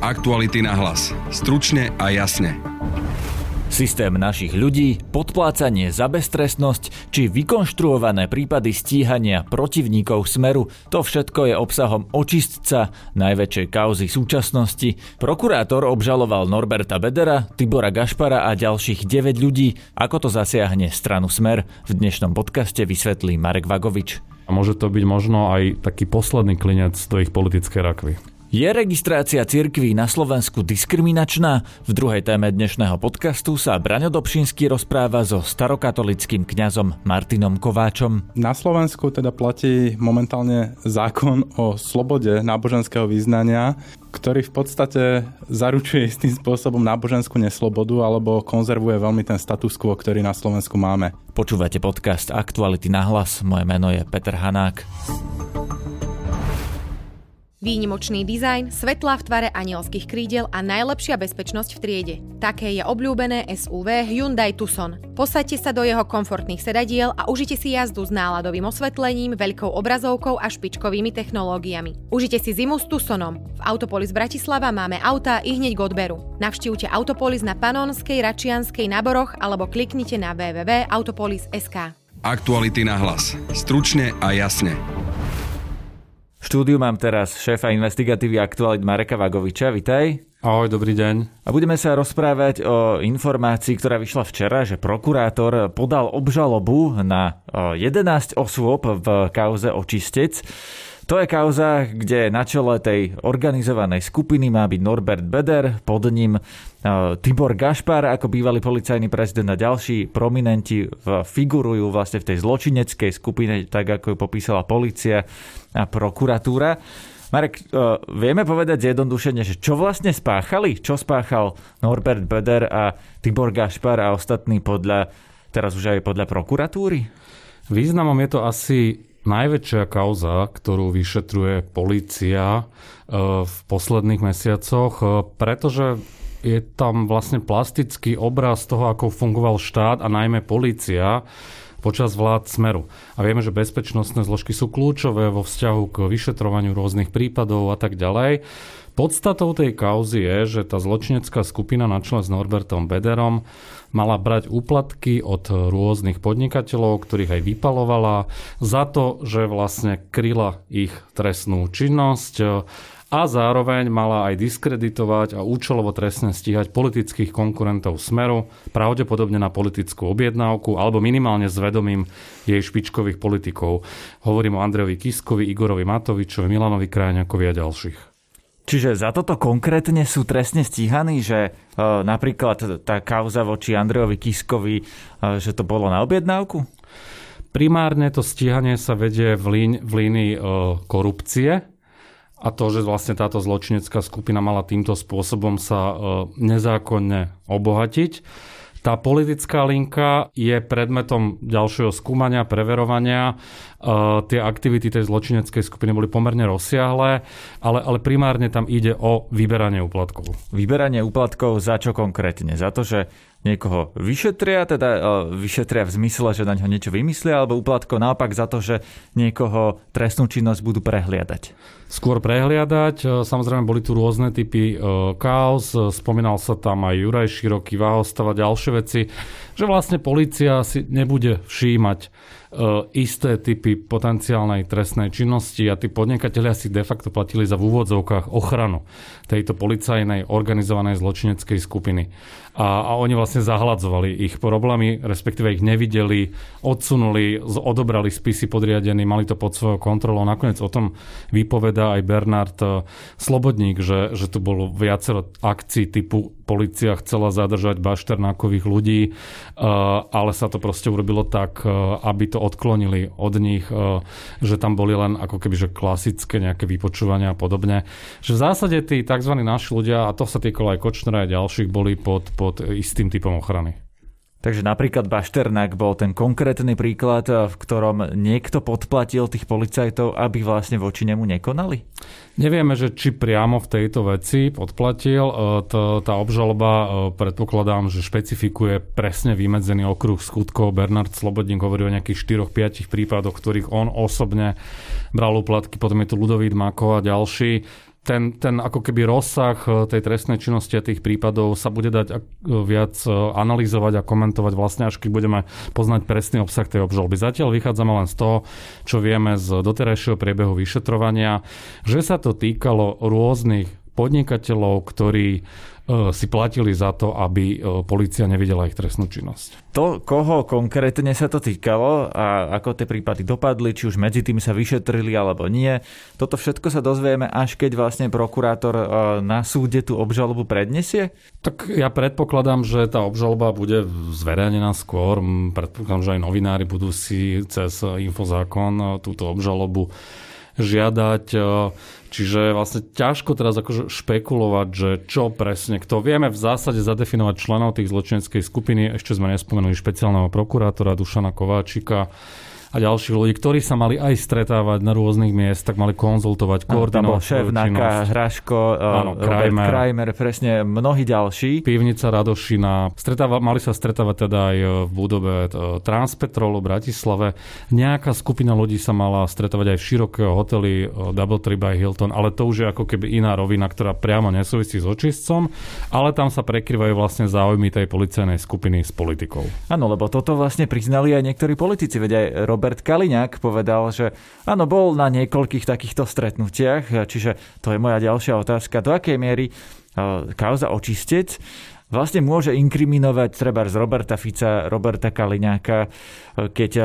Aktuality na hlas. Stručne a jasne. Systém našich ľudí, podplácanie za beztrestnosť či vykonštruované prípady stíhania protivníkov Smeru, to všetko je obsahom očistca najväčšej kauzy súčasnosti. Prokurátor obžaloval Norberta Bedera, Tibora Gašpara a ďalších 9 ľudí. Ako to zasiahne stranu Smer? V dnešnom podcaste vysvetlí Marek Vagovič. A môže to byť možno aj taký posledný klinec do ich politickej rakvy. Je registrácia cirkví na Slovensku diskriminačná? V druhej téme dnešného podcastu sa Braňo Dobšinský rozpráva so starokatolickým kňazom Martinom Kováčom. Na Slovensku teda platí momentálne zákon o slobode náboženského význania, ktorý v podstate zaručuje istým spôsobom náboženskú neslobodu alebo konzervuje veľmi ten status quo, ktorý na Slovensku máme. Počúvate podcast Aktuality na hlas. Moje meno je Peter Hanák. Výnimočný dizajn, svetlá v tvare anielských krídel a najlepšia bezpečnosť v triede. Také je obľúbené SUV Hyundai Tucson. Posaďte sa do jeho komfortných sedadiel a užite si jazdu s náladovým osvetlením, veľkou obrazovkou a špičkovými technológiami. Užite si zimu s Tucsonom. V Autopolis Bratislava máme autá i hneď k odberu. Navštívte Autopolis na Panonskej, Račianskej, Naboroch alebo kliknite na www.autopolis.sk. Aktuality na hlas. Stručne a jasne. V štúdiu mám teraz šéfa investigatívy aktualit Mareka Vagoviča. Vitaj. Ahoj, dobrý deň. A budeme sa rozprávať o informácii, ktorá vyšla včera, že prokurátor podal obžalobu na 11 osôb v kauze Očistec. To je kauza, kde na čele tej organizovanej skupiny má byť Norbert Beder, pod ním e, Tibor Gašpar ako bývalý policajný prezident a ďalší prominenti figurujú vlastne v tej zločineckej skupine, tak ako ju popísala policia a prokuratúra. Marek, e, vieme povedať zjednodušene, že čo vlastne spáchali? Čo spáchal Norbert Beder a Tibor Gašpar a ostatní podľa, teraz už aj podľa prokuratúry? Významom je to asi najväčšia kauza, ktorú vyšetruje policia e, v posledných mesiacoch, e, pretože je tam vlastne plastický obraz toho, ako fungoval štát a najmä policia počas vlád Smeru. A vieme, že bezpečnostné zložky sú kľúčové vo vzťahu k vyšetrovaniu rôznych prípadov a tak ďalej. Podstatou tej kauzy je, že tá zločinecká skupina na čele s Norbertom Bederom mala brať úplatky od rôznych podnikateľov, ktorých aj vypalovala, za to, že vlastne kryla ich trestnú činnosť a zároveň mala aj diskreditovať a účelovo trestne stíhať politických konkurentov Smeru, pravdepodobne na politickú objednávku alebo minimálne s vedomím jej špičkových politikov. Hovorím o Andrejovi Kiskovi, Igorovi Matovičovi, Milanovi Krajňakovi a ďalších. Čiže za toto konkrétne sú trestne stíhaní, že e, napríklad tá kauza voči Andrejovi Kiskovi, e, že to bolo na objednávku? Primárne to stíhanie sa vedie v, lín, v línii e, korupcie a to, že vlastne táto zločinecká skupina mala týmto spôsobom sa nezákonne obohatiť. Tá politická linka je predmetom ďalšieho skúmania, preverovania. Uh, tie aktivity tej zločineckej skupiny boli pomerne rozsiahlé, ale, ale primárne tam ide o vyberanie úplatkov. Vyberanie úplatkov za čo konkrétne? Za to, že niekoho vyšetria, teda uh, vyšetria v zmysle, že na ňo niečo vymyslia, alebo úplatkov naopak za to, že niekoho trestnú činnosť budú prehliadať? skôr prehliadať. E, samozrejme boli tu rôzne typy e, kaos, e, spomínal sa tam aj Juraj Široký, Váhostav a ďalšie veci, že vlastne policia si nebude všímať isté typy potenciálnej trestnej činnosti a tí podnikatelia si de facto platili za v úvodzovkách ochranu tejto policajnej organizovanej zločineckej skupiny a, a oni vlastne zahladzovali ich problémy, respektíve ich nevideli, odsunuli, odobrali spisy podriadení, mali to pod svojou kontrolou. Nakoniec o tom vypoveda aj Bernard eh, Slobodník, že, že tu bolo viacero akcií typu policia chcela zadržať bašternákových ľudí, eh, ale sa to proste urobilo tak, aby to odklonili od nich, že tam boli len ako keby že klasické nejaké vypočúvania a podobne. Že v zásade tí tzv. naši ľudia, a to sa týkalo aj Kočnera a ďalších, boli pod, pod istým typom ochrany. Takže napríklad Bašternák bol ten konkrétny príklad, v ktorom niekto podplatil tých policajtov, aby vlastne voči nemu nekonali? Nevieme, že či priamo v tejto veci podplatil. E, tá obžaloba, e, predpokladám, že špecifikuje presne vymedzený okruh skutkov. Bernard Slobodník hovorí o nejakých 4-5 prípadoch, ktorých on osobne bral uplatky. Potom je tu Ludovít Mako a ďalší ten, ten ako keby rozsah tej trestnej činnosti a tých prípadov sa bude dať viac analyzovať a komentovať vlastne až keď budeme poznať presný obsah tej obžaloby. Zatiaľ vychádzame len z toho, čo vieme z doterajšieho priebehu vyšetrovania, že sa to týkalo rôznych podnikateľov, ktorí E, si platili za to, aby e, policia nevidela ich trestnú činnosť. To, koho konkrétne sa to týkalo a ako tie prípady dopadli, či už medzi tým sa vyšetrili alebo nie, toto všetko sa dozvieme, až keď vlastne prokurátor e, na súde tú obžalobu predniesie? Tak ja predpokladám, že tá obžaloba bude zverejnená skôr. Predpokladám, že aj novinári budú si cez infozákon túto obžalobu žiadať. Čiže vlastne ťažko teraz akože špekulovať, že čo presne, kto vieme v zásade zadefinovať členov tých zločineckej skupiny, ešte sme nespomenuli špeciálneho prokurátora Dušana Kováčika, a ďalších ľudí, ktorí sa mali aj stretávať na rôznych miestach, mali konzultovať, koordinovať Tam šéf Naka, Hraško, eh, Áno, Krajmer, Krajmer, presne mnohí ďalší. Pivnica Radošina. Stretáva, mali sa stretávať teda aj eh, v budove eh, Transpetrolu v Bratislave. Nejaká skupina ľudí sa mala stretávať aj v širokého hoteli Double Tree by Hilton, ale to už je ako keby iná rovina, ktorá priamo nesúvisí s očistcom, ale tam sa prekryvajú vlastne záujmy tej policajnej skupiny s politikou. Áno, lebo toto vlastne priznali aj niektorí politici, veď aj Robert Kaliňák povedal, že áno, bol na niekoľkých takýchto stretnutiach, čiže to je moja ďalšia otázka. Do akej miery e, kauza očistec vlastne môže inkriminovať treba z Roberta Fica, Roberta Kaliňáka, e, keď e,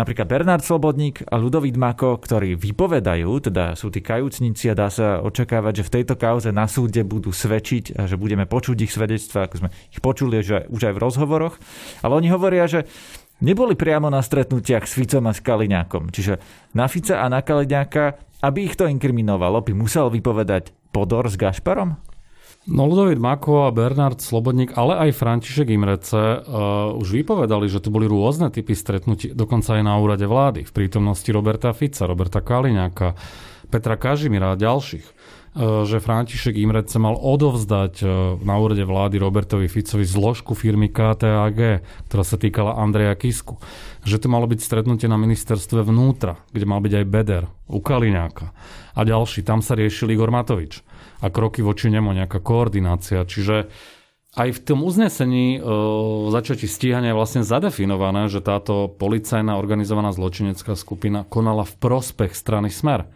napríklad Bernard Slobodník a Ludovít Mako, ktorí vypovedajú, teda sú tí kajúcnici a dá sa očakávať, že v tejto kauze na súde budú svedčiť a že budeme počuť ich svedectva, ako sme ich počuli že už aj v rozhovoroch. Ale oni hovoria, že neboli priamo na stretnutiach s Ficom a s Kaliňákom. Čiže na Fica a na Kaliňáka, aby ich to inkriminovalo, by musel vypovedať Podor s Gašparom? No Ludovít Mako a Bernard Slobodník, ale aj František Imrece uh, už vypovedali, že tu boli rôzne typy stretnutí, dokonca aj na úrade vlády, v prítomnosti Roberta Fica, Roberta Kaliňáka, Petra Kažimira a ďalších. E, že František Imrece mal odovzdať e, na úrade vlády Robertovi Ficovi zložku firmy KTAG, ktorá sa týkala Andreja Kisku. Že to malo byť stretnutie na ministerstve vnútra, kde mal byť aj Beder, u Kaliňáka a ďalší. Tam sa riešil Igor Matovič a kroky voči nemu, nejaká koordinácia. Čiže aj v tom uznesení e, začatí stíhania je vlastne zadefinované, že táto policajná organizovaná zločinecká skupina konala v prospech strany Smer.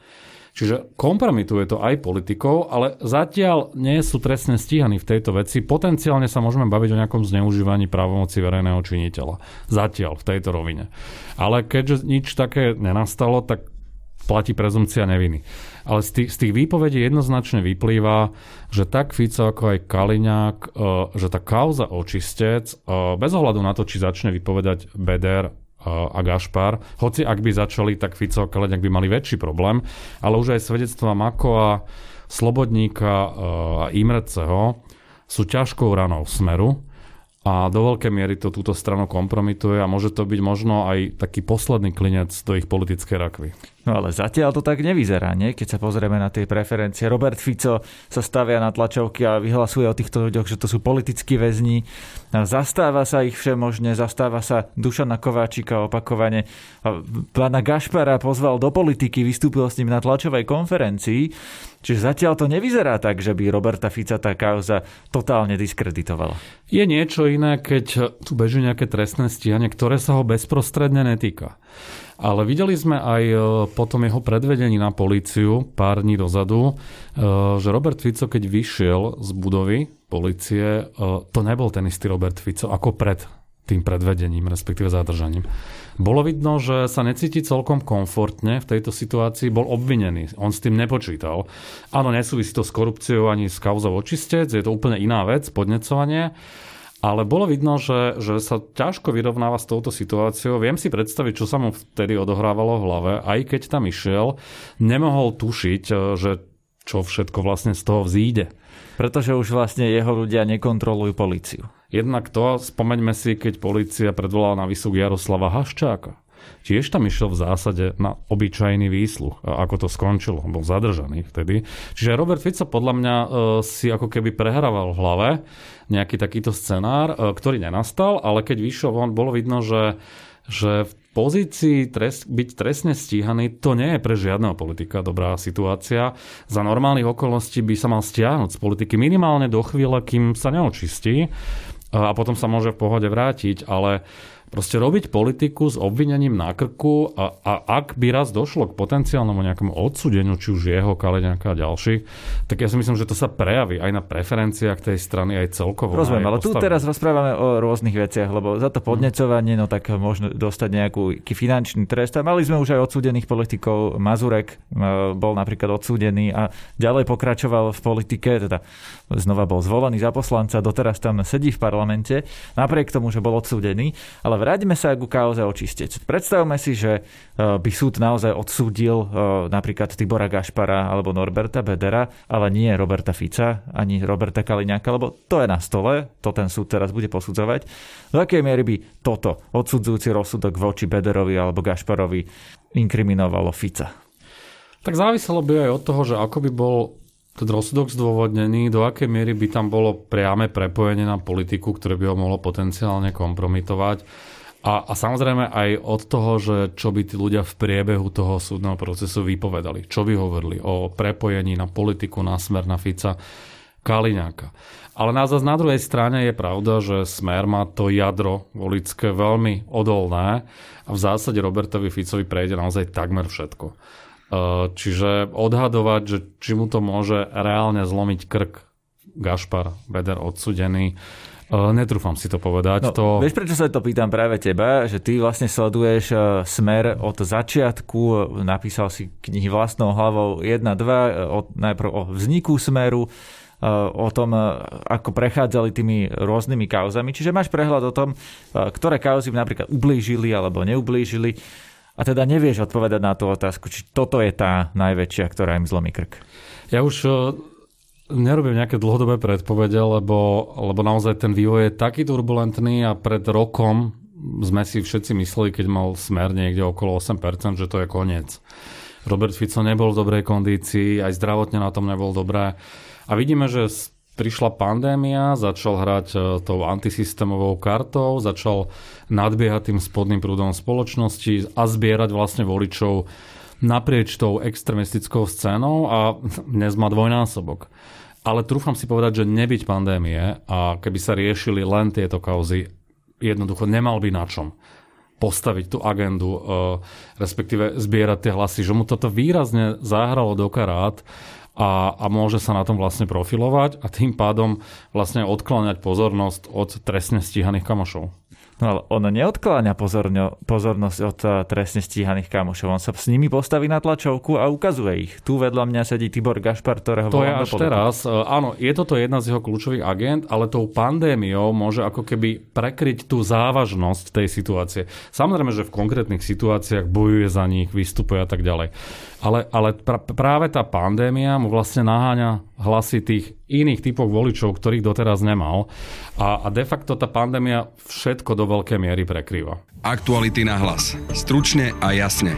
Čiže kompromituje to aj politikov, ale zatiaľ nie sú trestne stíhaní v tejto veci. Potenciálne sa môžeme baviť o nejakom zneužívaní právomoci verejného činiteľa. Zatiaľ v tejto rovine. Ale keďže nič také nenastalo, tak platí prezumcia neviny. Ale z tých, z tých výpovedí jednoznačne vyplýva, že tak Fico ako aj Kaliňák, e, že tá kauza očistec, e, bez ohľadu na to, či začne vypovedať Beder a Gašpar. Hoci ak by začali, tak Fico a Kaleňák by mali väčší problém. Ale už aj svedectva Makova, Slobodníka a Imreceho sú ťažkou ranou smeru a do veľkej miery to túto stranu kompromituje a môže to byť možno aj taký posledný klinec do ich politickej rakvy. No ale zatiaľ to tak nevyzerá, nie? Keď sa pozrieme na tie preferencie. Robert Fico sa stavia na tlačovky a vyhlasuje o týchto ľuďoch, že to sú politickí väzni. Zastáva sa ich všemožne, zastáva sa Dušana Kováčika opakovane. Pána Gašpara pozval do politiky, vystúpil s ním na tlačovej konferencii. Čiže zatiaľ to nevyzerá tak, že by Roberta Fica tá kauza totálne diskreditovala. Je niečo iné, keď tu beží nejaké trestné stíhanie, ktoré sa ho bezprostredne netýka. Ale videli sme aj e, po tom jeho predvedení na políciu pár dní dozadu, e, že Robert Fico, keď vyšiel z budovy policie, e, to nebol ten istý Robert Fico ako pred tým predvedením, respektíve zadržaním. Bolo vidno, že sa necíti celkom komfortne v tejto situácii, bol obvinený. On s tým nepočítal. Áno, nesúvisí to s korupciou ani s kauzou očistec, je to úplne iná vec, podnecovanie. Ale bolo vidno, že, že sa ťažko vyrovnáva s touto situáciou. Viem si predstaviť, čo sa mu vtedy odohrávalo v hlave. Aj keď tam išiel, nemohol tušiť, e, že čo všetko vlastne z toho vzíde. Pretože už vlastne jeho ľudia nekontrolujú policiu. Jednak to, spomeňme si, keď policia predvolala na vysok Jaroslava Haščáka tiež tam išiel v zásade na obyčajný výsluch. Ako to skončilo, bol zadržaný vtedy. Čiže Robert Fico podľa mňa e, si ako keby prehrával v hlave nejaký takýto scenár, e, ktorý nenastal, ale keď vyšiel von, bolo vidno, že že v pozícii trest, byť trestne stíhaný, to nie je pre žiadneho politika dobrá situácia. Za normálnych okolností by sa mal stiahnuť z politiky minimálne do chvíle, kým sa neočistí a potom sa môže v pohode vrátiť, ale Proste robiť politiku s obvinením na krku a, a ak by raz došlo k potenciálnemu nejakému odsudeniu, či už jeho, Kaleňáka a ďalších, tak ja si myslím, že to sa prejaví aj na preferenciách tej strany, aj celkovo. Rozumiem, ale tu teraz rozprávame o rôznych veciach, lebo za to podnecovanie, no tak možno dostať nejakú finančný trest. A mali sme už aj odsúdených politikov. Mazurek e, bol napríklad odsúdený a ďalej pokračoval v politike, teda znova bol zvolený za poslanca, doteraz tam sedí v parlamente, napriek tomu, že bol odsúdený, ale vráťme sa ku kauze očistec. Predstavme si, že e, by súd naozaj odsúdil e, napríklad Tibora Gašpara alebo Norberta Bedera, ale nie Roberta Fica ani Roberta Kaliňáka, lebo to je na stole, to ten súd teraz bude posudzovať. Do akej miery by toto odsudzujúci rozsudok voči Bederovi alebo Gašparovi inkriminovalo Fica? Tak záviselo by aj od toho, že ako by bol ten rozsudok zdôvodnený, do akej miery by tam bolo priame prepojenie na politiku, ktoré by ho mohlo potenciálne kompromitovať. A, a samozrejme aj od toho, že čo by tí ľudia v priebehu toho súdneho procesu vypovedali. Čo by hovorili o prepojení na politiku, na smer, na Fica, Kaliňáka. Ale na, na druhej strane je pravda, že Smer má to jadro volické veľmi odolné a v zásade Robertovi Ficovi prejde naozaj takmer všetko. Eh, čiže odhadovať, že či mu to môže reálne zlomiť krk Gašpar, Beder odsudený, eh, netrúfam si to povedať. No, to... Vieš, prečo sa to pýtam práve teba? Že ty vlastne sleduješ eh, smer od začiatku, napísal si knihy vlastnou hlavou 1, 2, od, najprv o vzniku smeru, o tom, ako prechádzali tými rôznymi kauzami. Čiže máš prehľad o tom, ktoré kauzy napríklad ublížili alebo neublížili. A teda nevieš odpovedať na tú otázku, či toto je tá najväčšia, ktorá im zlomí krk. Ja už e, nerobím nejaké dlhodobé predpovede, lebo, lebo naozaj ten vývoj je taký turbulentný a pred rokom sme si všetci mysleli, keď mal smer niekde okolo 8%, že to je koniec. Robert Fico nebol v dobrej kondícii, aj zdravotne na tom nebol dobré. A vidíme, že prišla pandémia, začal hrať e, tou antisystémovou kartou, začal nadbiehať tým spodným prúdom spoločnosti a zbierať vlastne voličov naprieč tou extremistickou scénou a dnes má dvojnásobok. Ale trúfam si povedať, že nebyť pandémie a keby sa riešili len tieto kauzy, jednoducho nemal by na čom postaviť tú agendu, e, respektíve zbierať tie hlasy, že mu toto výrazne zahralo do karát a, a môže sa na tom vlastne profilovať a tým pádom vlastne odkláňať pozornosť od trestne stíhaných kamošov. No ale on neodkláňa pozorňo, pozornosť od uh, trestne stíhaných kamošov. On sa s nimi postaví na tlačovku a ukazuje ich. Tu vedľa mňa sedí Tibor Gašpar, ktorého To je až teraz. Uh, áno, je toto jedna z jeho kľúčových agent, ale tou pandémiou môže ako keby prekryť tú závažnosť tej situácie. Samozrejme, že v konkrétnych situáciách bojuje za nich, vystupuje a tak ďalej. Ale, ale pra, práve tá pandémia mu vlastne naháňa hlasy tých iných typov voličov, ktorých doteraz nemal. A, a de facto tá pandémia všetko do veľkej miery prekrýva. Aktuality na hlas. Stručne a jasne.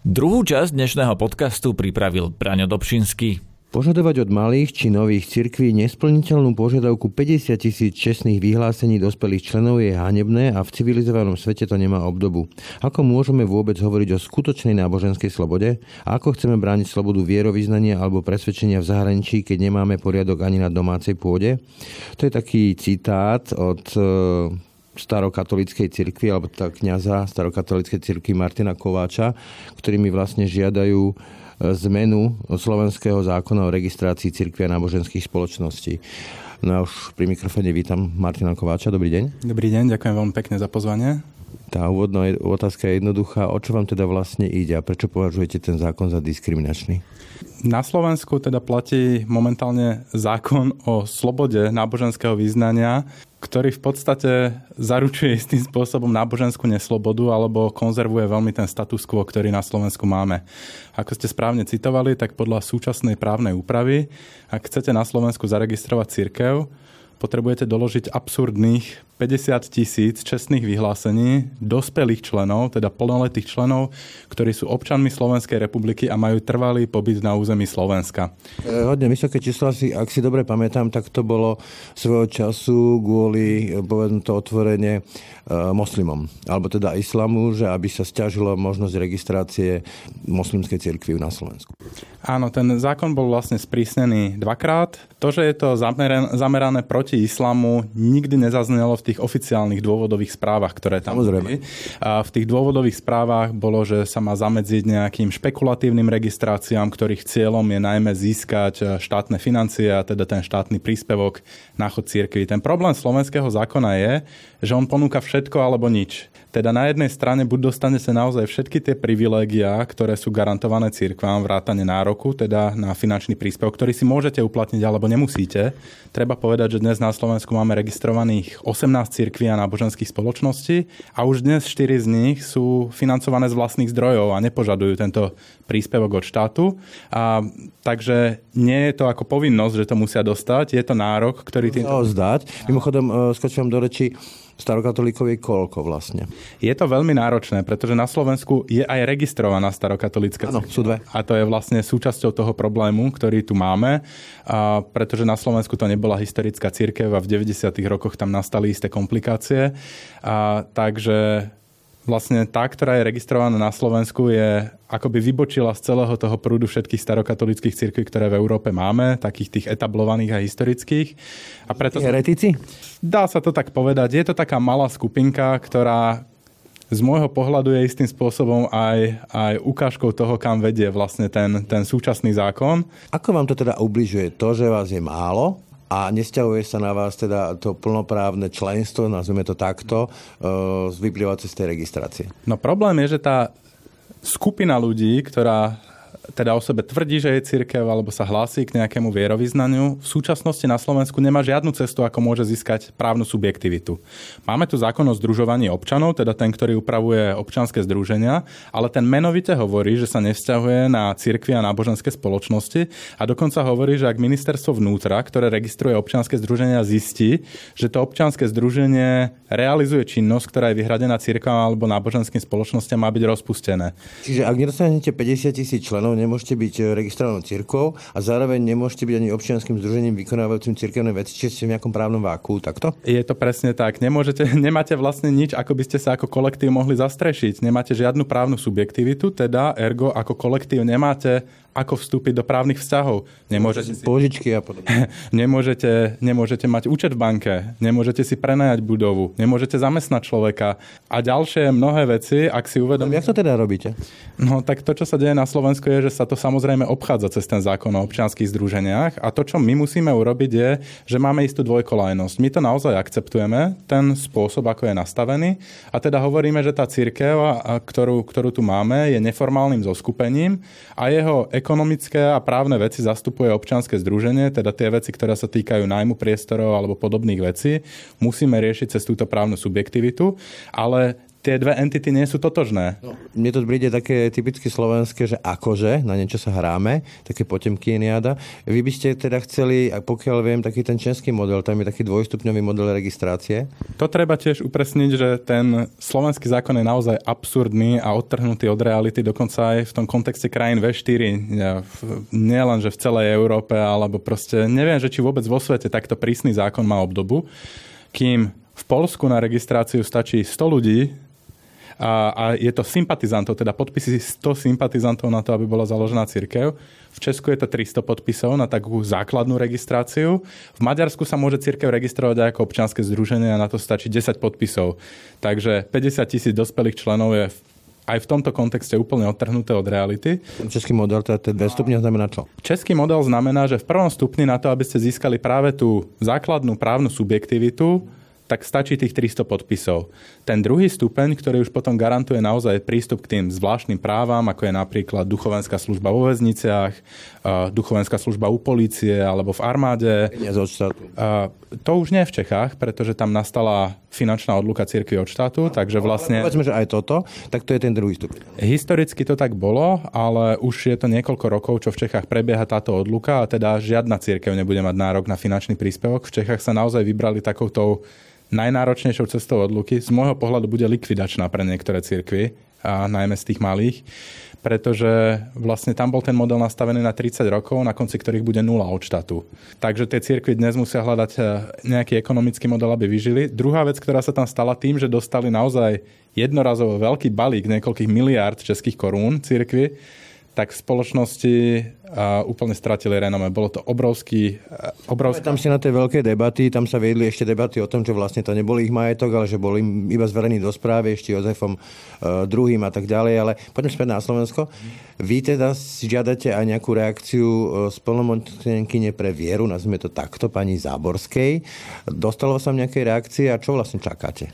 Druhú časť dnešného podcastu pripravil Braňo Dobšinský. Požadovať od malých či nových cirkví nesplniteľnú požiadavku 50 tisíc čestných vyhlásení dospelých členov je hanebné a v civilizovanom svete to nemá obdobu. Ako môžeme vôbec hovoriť o skutočnej náboženskej slobode? A ako chceme brániť slobodu vierovýznania alebo presvedčenia v zahraničí, keď nemáme poriadok ani na domácej pôde? To je taký citát od e, starokatolíckej cirkvi, alebo tá kniaza starokatolíckej cirkvi Martina Kováča, ktorými vlastne žiadajú zmenu slovenského zákona o registrácii cirkvi a náboženských spoločností. No a už pri mikrofóne vítam Martina Kováča. Dobrý deň. Dobrý deň, ďakujem veľmi pekne za pozvanie. Tá úvodná otázka je jednoduchá. O čo vám teda vlastne ide a prečo považujete ten zákon za diskriminačný? Na Slovensku teda platí momentálne zákon o slobode náboženského význania, ktorý v podstate zaručuje istým spôsobom náboženskú neslobodu alebo konzervuje veľmi ten status quo, ktorý na Slovensku máme. Ako ste správne citovali, tak podľa súčasnej právnej úpravy, ak chcete na Slovensku zaregistrovať církev, potrebujete doložiť absurdných 50 tisíc čestných vyhlásení dospelých členov, teda plnoletých členov, ktorí sú občanmi Slovenskej republiky a majú trvalý pobyt na území Slovenska. E, hodne vysoké číslo, ak si dobre pamätám, tak to bolo svojho času kvôli, e, povedem to otvorenie, moslimom, alebo teda islamu, že aby sa stiažilo možnosť registrácie moslimskej cirkvi na Slovensku. Áno, ten zákon bol vlastne sprísnený dvakrát. To, že je to zamerané proti islamu, nikdy nezaznelo v tých oficiálnych dôvodových správach, ktoré tam boli. A v tých dôvodových správach bolo, že sa má zamedziť nejakým špekulatívnym registráciám, ktorých cieľom je najmä získať e, štátne financie a teda ten štátny príspevok na chod cirkvi. Ten problém slovenského zákona je, že on ponúka všetko alebo nič. Teda na jednej strane buď dostanete naozaj všetky tie privilégia, ktoré sú garantované cirkvám, vrátane nároku, teda na finančný príspevok, ktorý si môžete uplatniť alebo nemusíte. Treba povedať, že dnes na Slovensku máme registrovaných 18 cirkví a náboženských spoločností a už dnes 4 z nich sú financované z vlastných zdrojov a nepožadujú tento príspevok od štátu. A, takže nie je to ako povinnosť, že to musia dostať, je to nárok, ktorý tým... Zdať. Mimochodom, e, skočím do reči, starokatolíkov je koľko vlastne? Je to veľmi náročné, pretože na Slovensku je aj registrovaná starokatolícka Áno, sú dve. A to je vlastne súčasťou toho problému, ktorý tu máme, a pretože na Slovensku to nebola historická církev a v 90. rokoch tam nastali isté komplikácie. A, takže vlastne tá, ktorá je registrovaná na Slovensku, je akoby vybočila z celého toho prúdu všetkých starokatolických cirkví, ktoré v Európe máme, takých tých etablovaných a historických. A preto... Heretici? Dá sa to tak povedať. Je to taká malá skupinka, ktorá z môjho pohľadu je istým spôsobom aj, aj ukážkou toho, kam vedie vlastne ten, ten súčasný zákon. Ako vám to teda ubližuje to, že vás je málo a nesťahuje sa na vás teda to plnoprávne členstvo, nazvime to takto, e, vyplývajúce z tej registrácie? No problém je, že tá skupina ľudí, ktorá teda o sebe tvrdí, že je církev alebo sa hlási k nejakému vierovýznaniu, v súčasnosti na Slovensku nemá žiadnu cestu, ako môže získať právnu subjektivitu. Máme tu zákon o združovaní občanov, teda ten, ktorý upravuje občanské združenia, ale ten menovite hovorí, že sa nevzťahuje na církvy a náboženské spoločnosti a dokonca hovorí, že ak ministerstvo vnútra, ktoré registruje občanské združenia, zistí, že to občanské združenie realizuje činnosť, ktorá je vyhradená církvam alebo náboženským spoločnosťam, má byť rozpustené. Čiže ak nedostanete 50 tisíc členov, nemôžete byť e, registrovanou cirkvou a zároveň nemôžete byť ani občianským združením vykonávajúcim cirkevné veci, či ste v nejakom právnom váku, takto? Je to presne tak. Nemôžete, nemáte vlastne nič, ako by ste sa ako kolektív mohli zastrešiť. Nemáte žiadnu právnu subjektivitu, teda ergo ako kolektív nemáte ako vstúpiť do právnych vzťahov. Nemôžete si... Požičky a podobne. nemôžete, nemôžete mať účet v banke, nemôžete si prenajať budovu, nemôžete zamestnať človeka a ďalšie mnohé veci, ak si uvedomíte... No, jak to teda robíte? No tak to, čo sa deje na Slovensku je, že sa to samozrejme obchádza cez ten zákon o občianských združeniach. A to, čo my musíme urobiť je, že máme istú dvojkolajnosť. My to naozaj akceptujeme, ten spôsob, ako je nastavený. A teda hovoríme, že tá církev, ktorú, ktorú tu máme, je neformálnym zoskupením a jeho ekonomické a právne veci zastupuje občianske združenie, teda tie veci, ktoré sa týkajú nájmu priestorov alebo podobných vecí, musíme riešiť cez túto právnu subjektivitu, ale tie dve entity nie sú totožné. No, mne to príde také typicky slovenské, že akože na niečo sa hráme, také potemky niada. Vy by ste teda chceli, pokiaľ viem, taký ten český model, tam je taký dvojstupňový model registrácie. To treba tiež upresniť, že ten slovenský zákon je naozaj absurdný a odtrhnutý od reality, dokonca aj v tom kontexte krajín V4. Nie len, že v celej Európe, alebo proste neviem, že či vôbec vo svete takto prísny zákon má obdobu. Kým v Polsku na registráciu stačí 100 ľudí, a, a je to sympatizantov, teda podpisy 100 sympatizantov na to, aby bola založená cirkev. V Česku je to 300 podpisov na takú základnú registráciu. V Maďarsku sa môže cirkev registrovať aj ako občianske združenie a na to stačí 10 podpisov. Takže 50 tisíc dospelých členov je aj v tomto kontexte úplne odtrhnuté od reality. Český model, teda ten stupňa znamená čo? Český model znamená, že v prvom stupni na to, aby ste získali práve tú základnú právnu subjektivitu, tak stačí tých 300 podpisov. Ten druhý stupeň, ktorý už potom garantuje naozaj prístup k tým zvláštnym právam, ako je napríklad duchovenská služba vo väzniciach, duchovenská služba u polície alebo v armáde. To už nie v Čechách, pretože tam nastala finančná odluka cirkvi od štátu, takže vlastne... Ale povedzme, že aj toto, tak to je ten druhý stupeň. Historicky to tak bolo, ale už je to niekoľko rokov, čo v Čechách prebieha táto odluka a teda žiadna církev nebude mať nárok na finančný príspevok. V Čechách sa naozaj vybrali takouto najnáročnejšou cestou odluky. Z môjho pohľadu bude likvidačná pre niektoré cirkvy, a najmä z tých malých, pretože vlastne tam bol ten model nastavený na 30 rokov, na konci ktorých bude nula od štátu. Takže tie cirkvy dnes musia hľadať e, nejaký ekonomický model, aby vyžili. Druhá vec, ktorá sa tam stala tým, že dostali naozaj jednorazovo veľký balík niekoľkých miliárd českých korún cirkvy, tak spoločnosti a úplne stratili renome. Bolo to obrovský... obrovský... Tam si na tej veľké debaty, tam sa viedli ešte debaty o tom, že vlastne to nebol ich majetok, ale že bol im iba zverený do správy ešte Jozefom uh, druhým a tak ďalej. Ale poďme späť na Slovensko. Vy teda si žiadate aj nejakú reakciu uh, spolnomocnenkyne pre vieru, nazvime to takto, pani Záborskej. Dostalo sa nejaké reakcie a čo vlastne čakáte?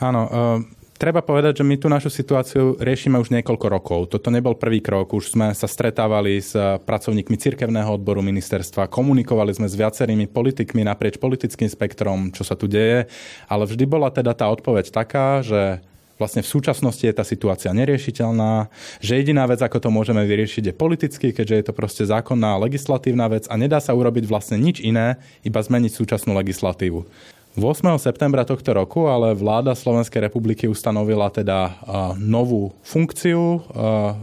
Áno, uh treba povedať, že my tú našu situáciu riešime už niekoľko rokov. Toto nebol prvý krok. Už sme sa stretávali s pracovníkmi cirkevného odboru ministerstva, komunikovali sme s viacerými politikmi naprieč politickým spektrom, čo sa tu deje, ale vždy bola teda tá odpoveď taká, že vlastne v súčasnosti je tá situácia neriešiteľná, že jediná vec, ako to môžeme vyriešiť, je politicky, keďže je to proste zákonná legislatívna vec a nedá sa urobiť vlastne nič iné, iba zmeniť súčasnú legislatívu. 8. septembra tohto roku ale vláda Slovenskej republiky ustanovila teda novú funkciu,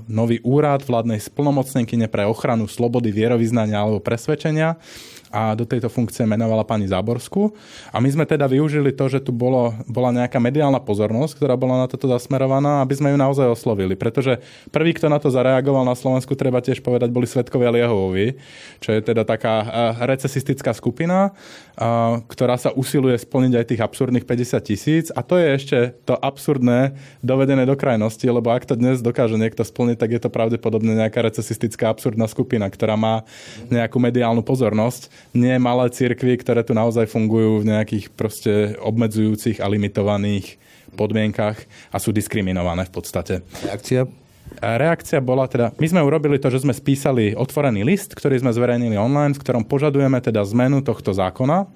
nový úrad vládnej splnomocnenkyne pre ochranu slobody vierovýznania alebo presvedčenia a do tejto funkcie menovala pani Záborsku. A my sme teda využili to, že tu bolo, bola nejaká mediálna pozornosť, ktorá bola na toto zasmerovaná, aby sme ju naozaj oslovili. Pretože prvý, kto na to zareagoval na Slovensku, treba tiež povedať, boli svetkovia Liehovovi, čo je teda taká recesistická skupina, ktorá sa usiluje splniť aj tých absurdných 50 tisíc. A to je ešte to absurdné dovedené do krajnosti, lebo ak to dnes dokáže niekto splniť, tak je to pravdepodobne nejaká recesistická absurdná skupina, ktorá má nejakú mediálnu pozornosť nie malé cirkvy, ktoré tu naozaj fungujú v nejakých proste obmedzujúcich a limitovaných podmienkach a sú diskriminované v podstate. Reakcia? Reakcia bola teda, my sme urobili to, že sme spísali otvorený list, ktorý sme zverejnili online, v ktorom požadujeme teda zmenu tohto zákona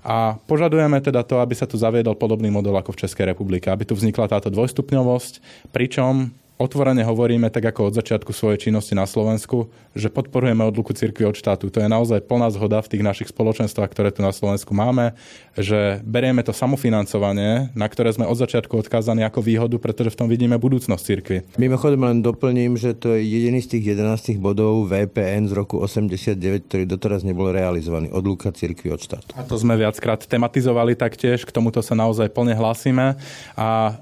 a požadujeme teda to, aby sa tu zaviedol podobný model ako v Českej republike, aby tu vznikla táto dvojstupňovosť, pričom otvorene hovoríme, tak ako od začiatku svojej činnosti na Slovensku, že podporujeme odluku cirkvi od štátu. To je naozaj plná zhoda v tých našich spoločenstvách, ktoré tu na Slovensku máme, že berieme to samofinancovanie, na ktoré sme od začiatku odkázaní ako výhodu, pretože v tom vidíme budúcnosť cirkvi. Mimochodom len doplním, že to je jediný z tých 11 bodov VPN z roku 89, ktorý doteraz nebol realizovaný. Odluka cirkvi od štátu. A to sme viackrát tematizovali taktiež, k tomuto sa naozaj plne hlásime a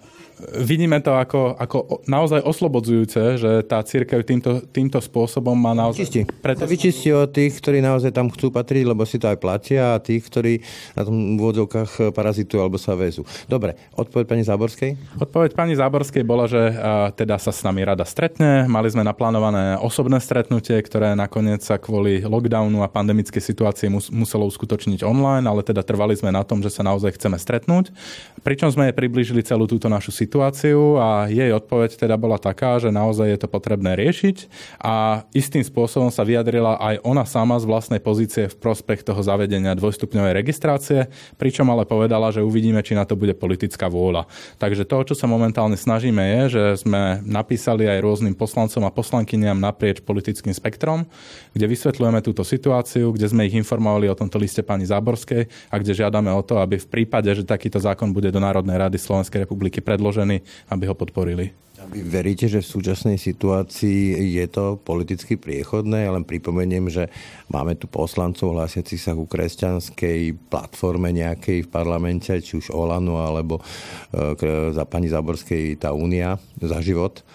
vidíme to ako, ako naozaj oslobodzujúce, že tá církev týmto, týmto spôsobom má naozaj... Vyčistí. Preto... Vyčistí od tých, ktorí naozaj tam chcú patriť, lebo si to aj platia a tých, ktorí na tom vôdzovkách parazitujú alebo sa väzú. Dobre, odpoveď pani Záborskej? Odpoveď pani Záborskej bola, že uh, teda sa s nami rada stretne. Mali sme naplánované osobné stretnutie, ktoré nakoniec sa kvôli lockdownu a pandemickej situácii mus, muselo uskutočniť online, ale teda trvali sme na tom, že sa naozaj chceme stretnúť. Pričom sme priblížili celú túto našu situáciu situáciu a jej odpoveď teda bola taká, že naozaj je to potrebné riešiť a istým spôsobom sa vyjadrila aj ona sama z vlastnej pozície v prospech toho zavedenia dvojstupňovej registrácie, pričom ale povedala, že uvidíme, či na to bude politická vôľa. Takže to, čo sa momentálne snažíme, je, že sme napísali aj rôznym poslancom a poslankyniam naprieč politickým spektrom, kde vysvetľujeme túto situáciu, kde sme ich informovali o tomto liste pani Záborskej a kde žiadame o to, aby v prípade, že takýto zákon bude do Národnej rady Slovenskej republiky predložený, ženy, aby ho podporili. Vy veríte, že v súčasnej situácii je to politicky priechodné? Ja len pripomeniem, že máme tu poslancov hlásiaci sa ku kresťanskej platforme nejakej v parlamente, či už Olanu, alebo e, za pani Záborskej tá Únia za život,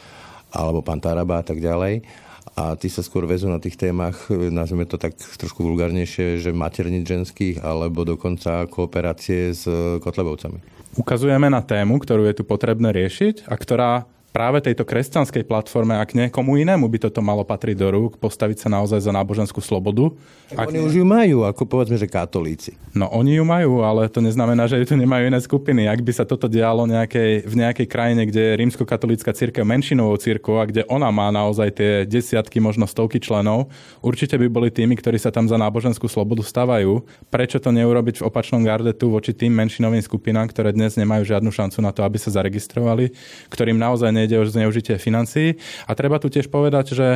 alebo pán Taraba a tak ďalej a tí sa skôr vezú na tých témach, nazvime to tak trošku vulgárnejšie, že maternic ženských alebo dokonca kooperácie s Kotlebovcami. Ukazujeme na tému, ktorú je tu potrebné riešiť a ktorá práve tejto kresťanskej platforme, ak nie komu inému by toto malo patriť do rúk, postaviť sa naozaj za náboženskú slobodu. Ak oni už ju majú, ako povedzme, že katolíci. No oni ju majú, ale to neznamená, že ju tu nemajú iné skupiny. Ak by sa toto dialo nejakej, v nejakej krajine, kde je rímskokatolícka církev menšinovou církou a kde ona má naozaj tie desiatky, možno stovky členov, určite by boli tými, ktorí sa tam za náboženskú slobodu stavajú. Prečo to neurobiť v opačnom garde tu voči tým menšinovým skupinám, ktoré dnes nemajú žiadnu šancu na to, aby sa zaregistrovali, ktorým naozaj nejde o zneužitie financií. A treba tu tiež povedať, že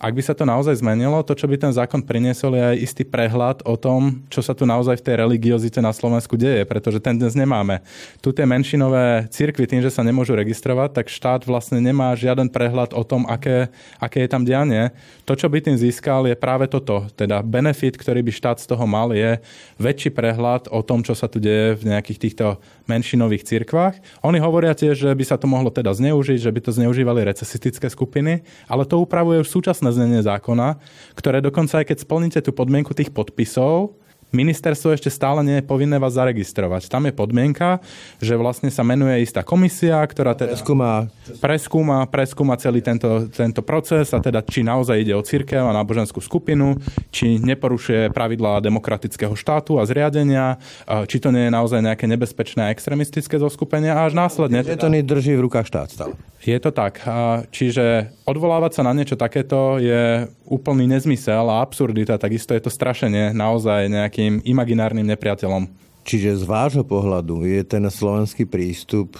ak by sa to naozaj zmenilo, to, čo by ten zákon priniesol, je aj istý prehľad o tom, čo sa tu naozaj v tej religiozite na Slovensku deje, pretože ten dnes nemáme. Tu tie menšinové cirkvy, tým, že sa nemôžu registrovať, tak štát vlastne nemá žiaden prehľad o tom, aké, aké je tam dianie. To, čo by tým získal, je práve toto. Teda benefit, ktorý by štát z toho mal, je väčší prehľad o tom, čo sa tu deje v nejakých týchto menšinových cirkvách. Oni hovoria tiež, že by sa to mohlo teda zneužiť, že by to zneužívali recesistické skupiny, ale to upravuje už súčasné znenie zákona, ktoré dokonca aj keď splníte tú podmienku tých podpisov, ministerstvo ešte stále nie je povinné vás zaregistrovať. Tam je podmienka, že vlastne sa menuje istá komisia, ktorá teda preskúma, preskúma, preskúma celý tento, tento proces a teda či naozaj ide o církev a náboženskú skupinu, či neporušuje pravidlá demokratického štátu a zriadenia, či to nie je naozaj nejaké nebezpečné a extremistické zoskupenie a až následne... Teda... to drží v rukách štát stále. Je to tak. Čiže odvolávať sa na niečo takéto je úplný nezmysel a absurdita, takisto je to strašenie naozaj nejakým imaginárnym nepriateľom. Čiže z vášho pohľadu je ten slovenský prístup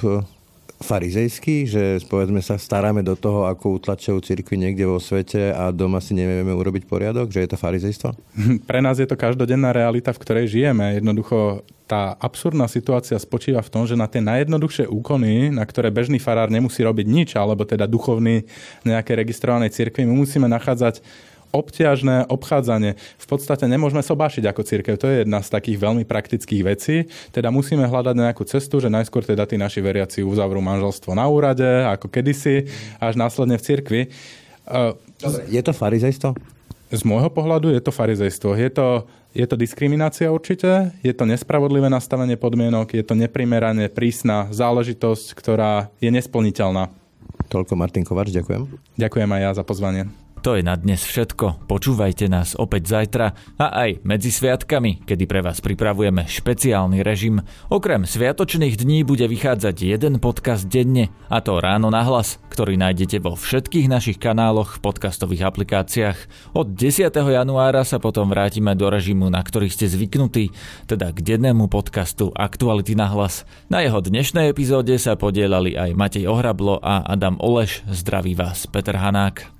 farizejský, že povedzme sa staráme do toho, ako utlačajú cirkvi niekde vo svete a doma si nevieme urobiť poriadok, že je to farizejstvo? Pre nás je to každodenná realita, v ktorej žijeme. Jednoducho tá absurdná situácia spočíva v tom, že na tie najjednoduchšie úkony, na ktoré bežný farár nemusí robiť nič, alebo teda duchovný nejakej registrovanej cirkvi, my musíme nachádzať obťažné obchádzanie. V podstate nemôžeme sobášiť ako církev. To je jedna z takých veľmi praktických vecí. Teda musíme hľadať nejakú cestu, že najskôr teda tí naši veriaci uzavrú manželstvo na úrade, ako kedysi, až následne v cirkvi. Dobre, je to farizejstvo? Z môjho pohľadu je to farizejstvo. Je to, je to diskriminácia určite, je to nespravodlivé nastavenie podmienok, je to neprimerane prísna záležitosť, ktorá je nesplniteľná. Toľko Martin Kovač, ďakujem. Ďakujem aj ja za pozvanie. To je na dnes všetko. Počúvajte nás opäť zajtra a aj medzi sviatkami, kedy pre vás pripravujeme špeciálny režim. Okrem sviatočných dní bude vychádzať jeden podcast denne, a to ráno na hlas, ktorý nájdete vo všetkých našich kanáloch v podcastových aplikáciách. Od 10. januára sa potom vrátime do režimu, na ktorý ste zvyknutí, teda k dennému podcastu Aktuality na hlas. Na jeho dnešnej epizóde sa podielali aj Matej Ohrablo a Adam Oleš. Zdraví vás Peter Hanák.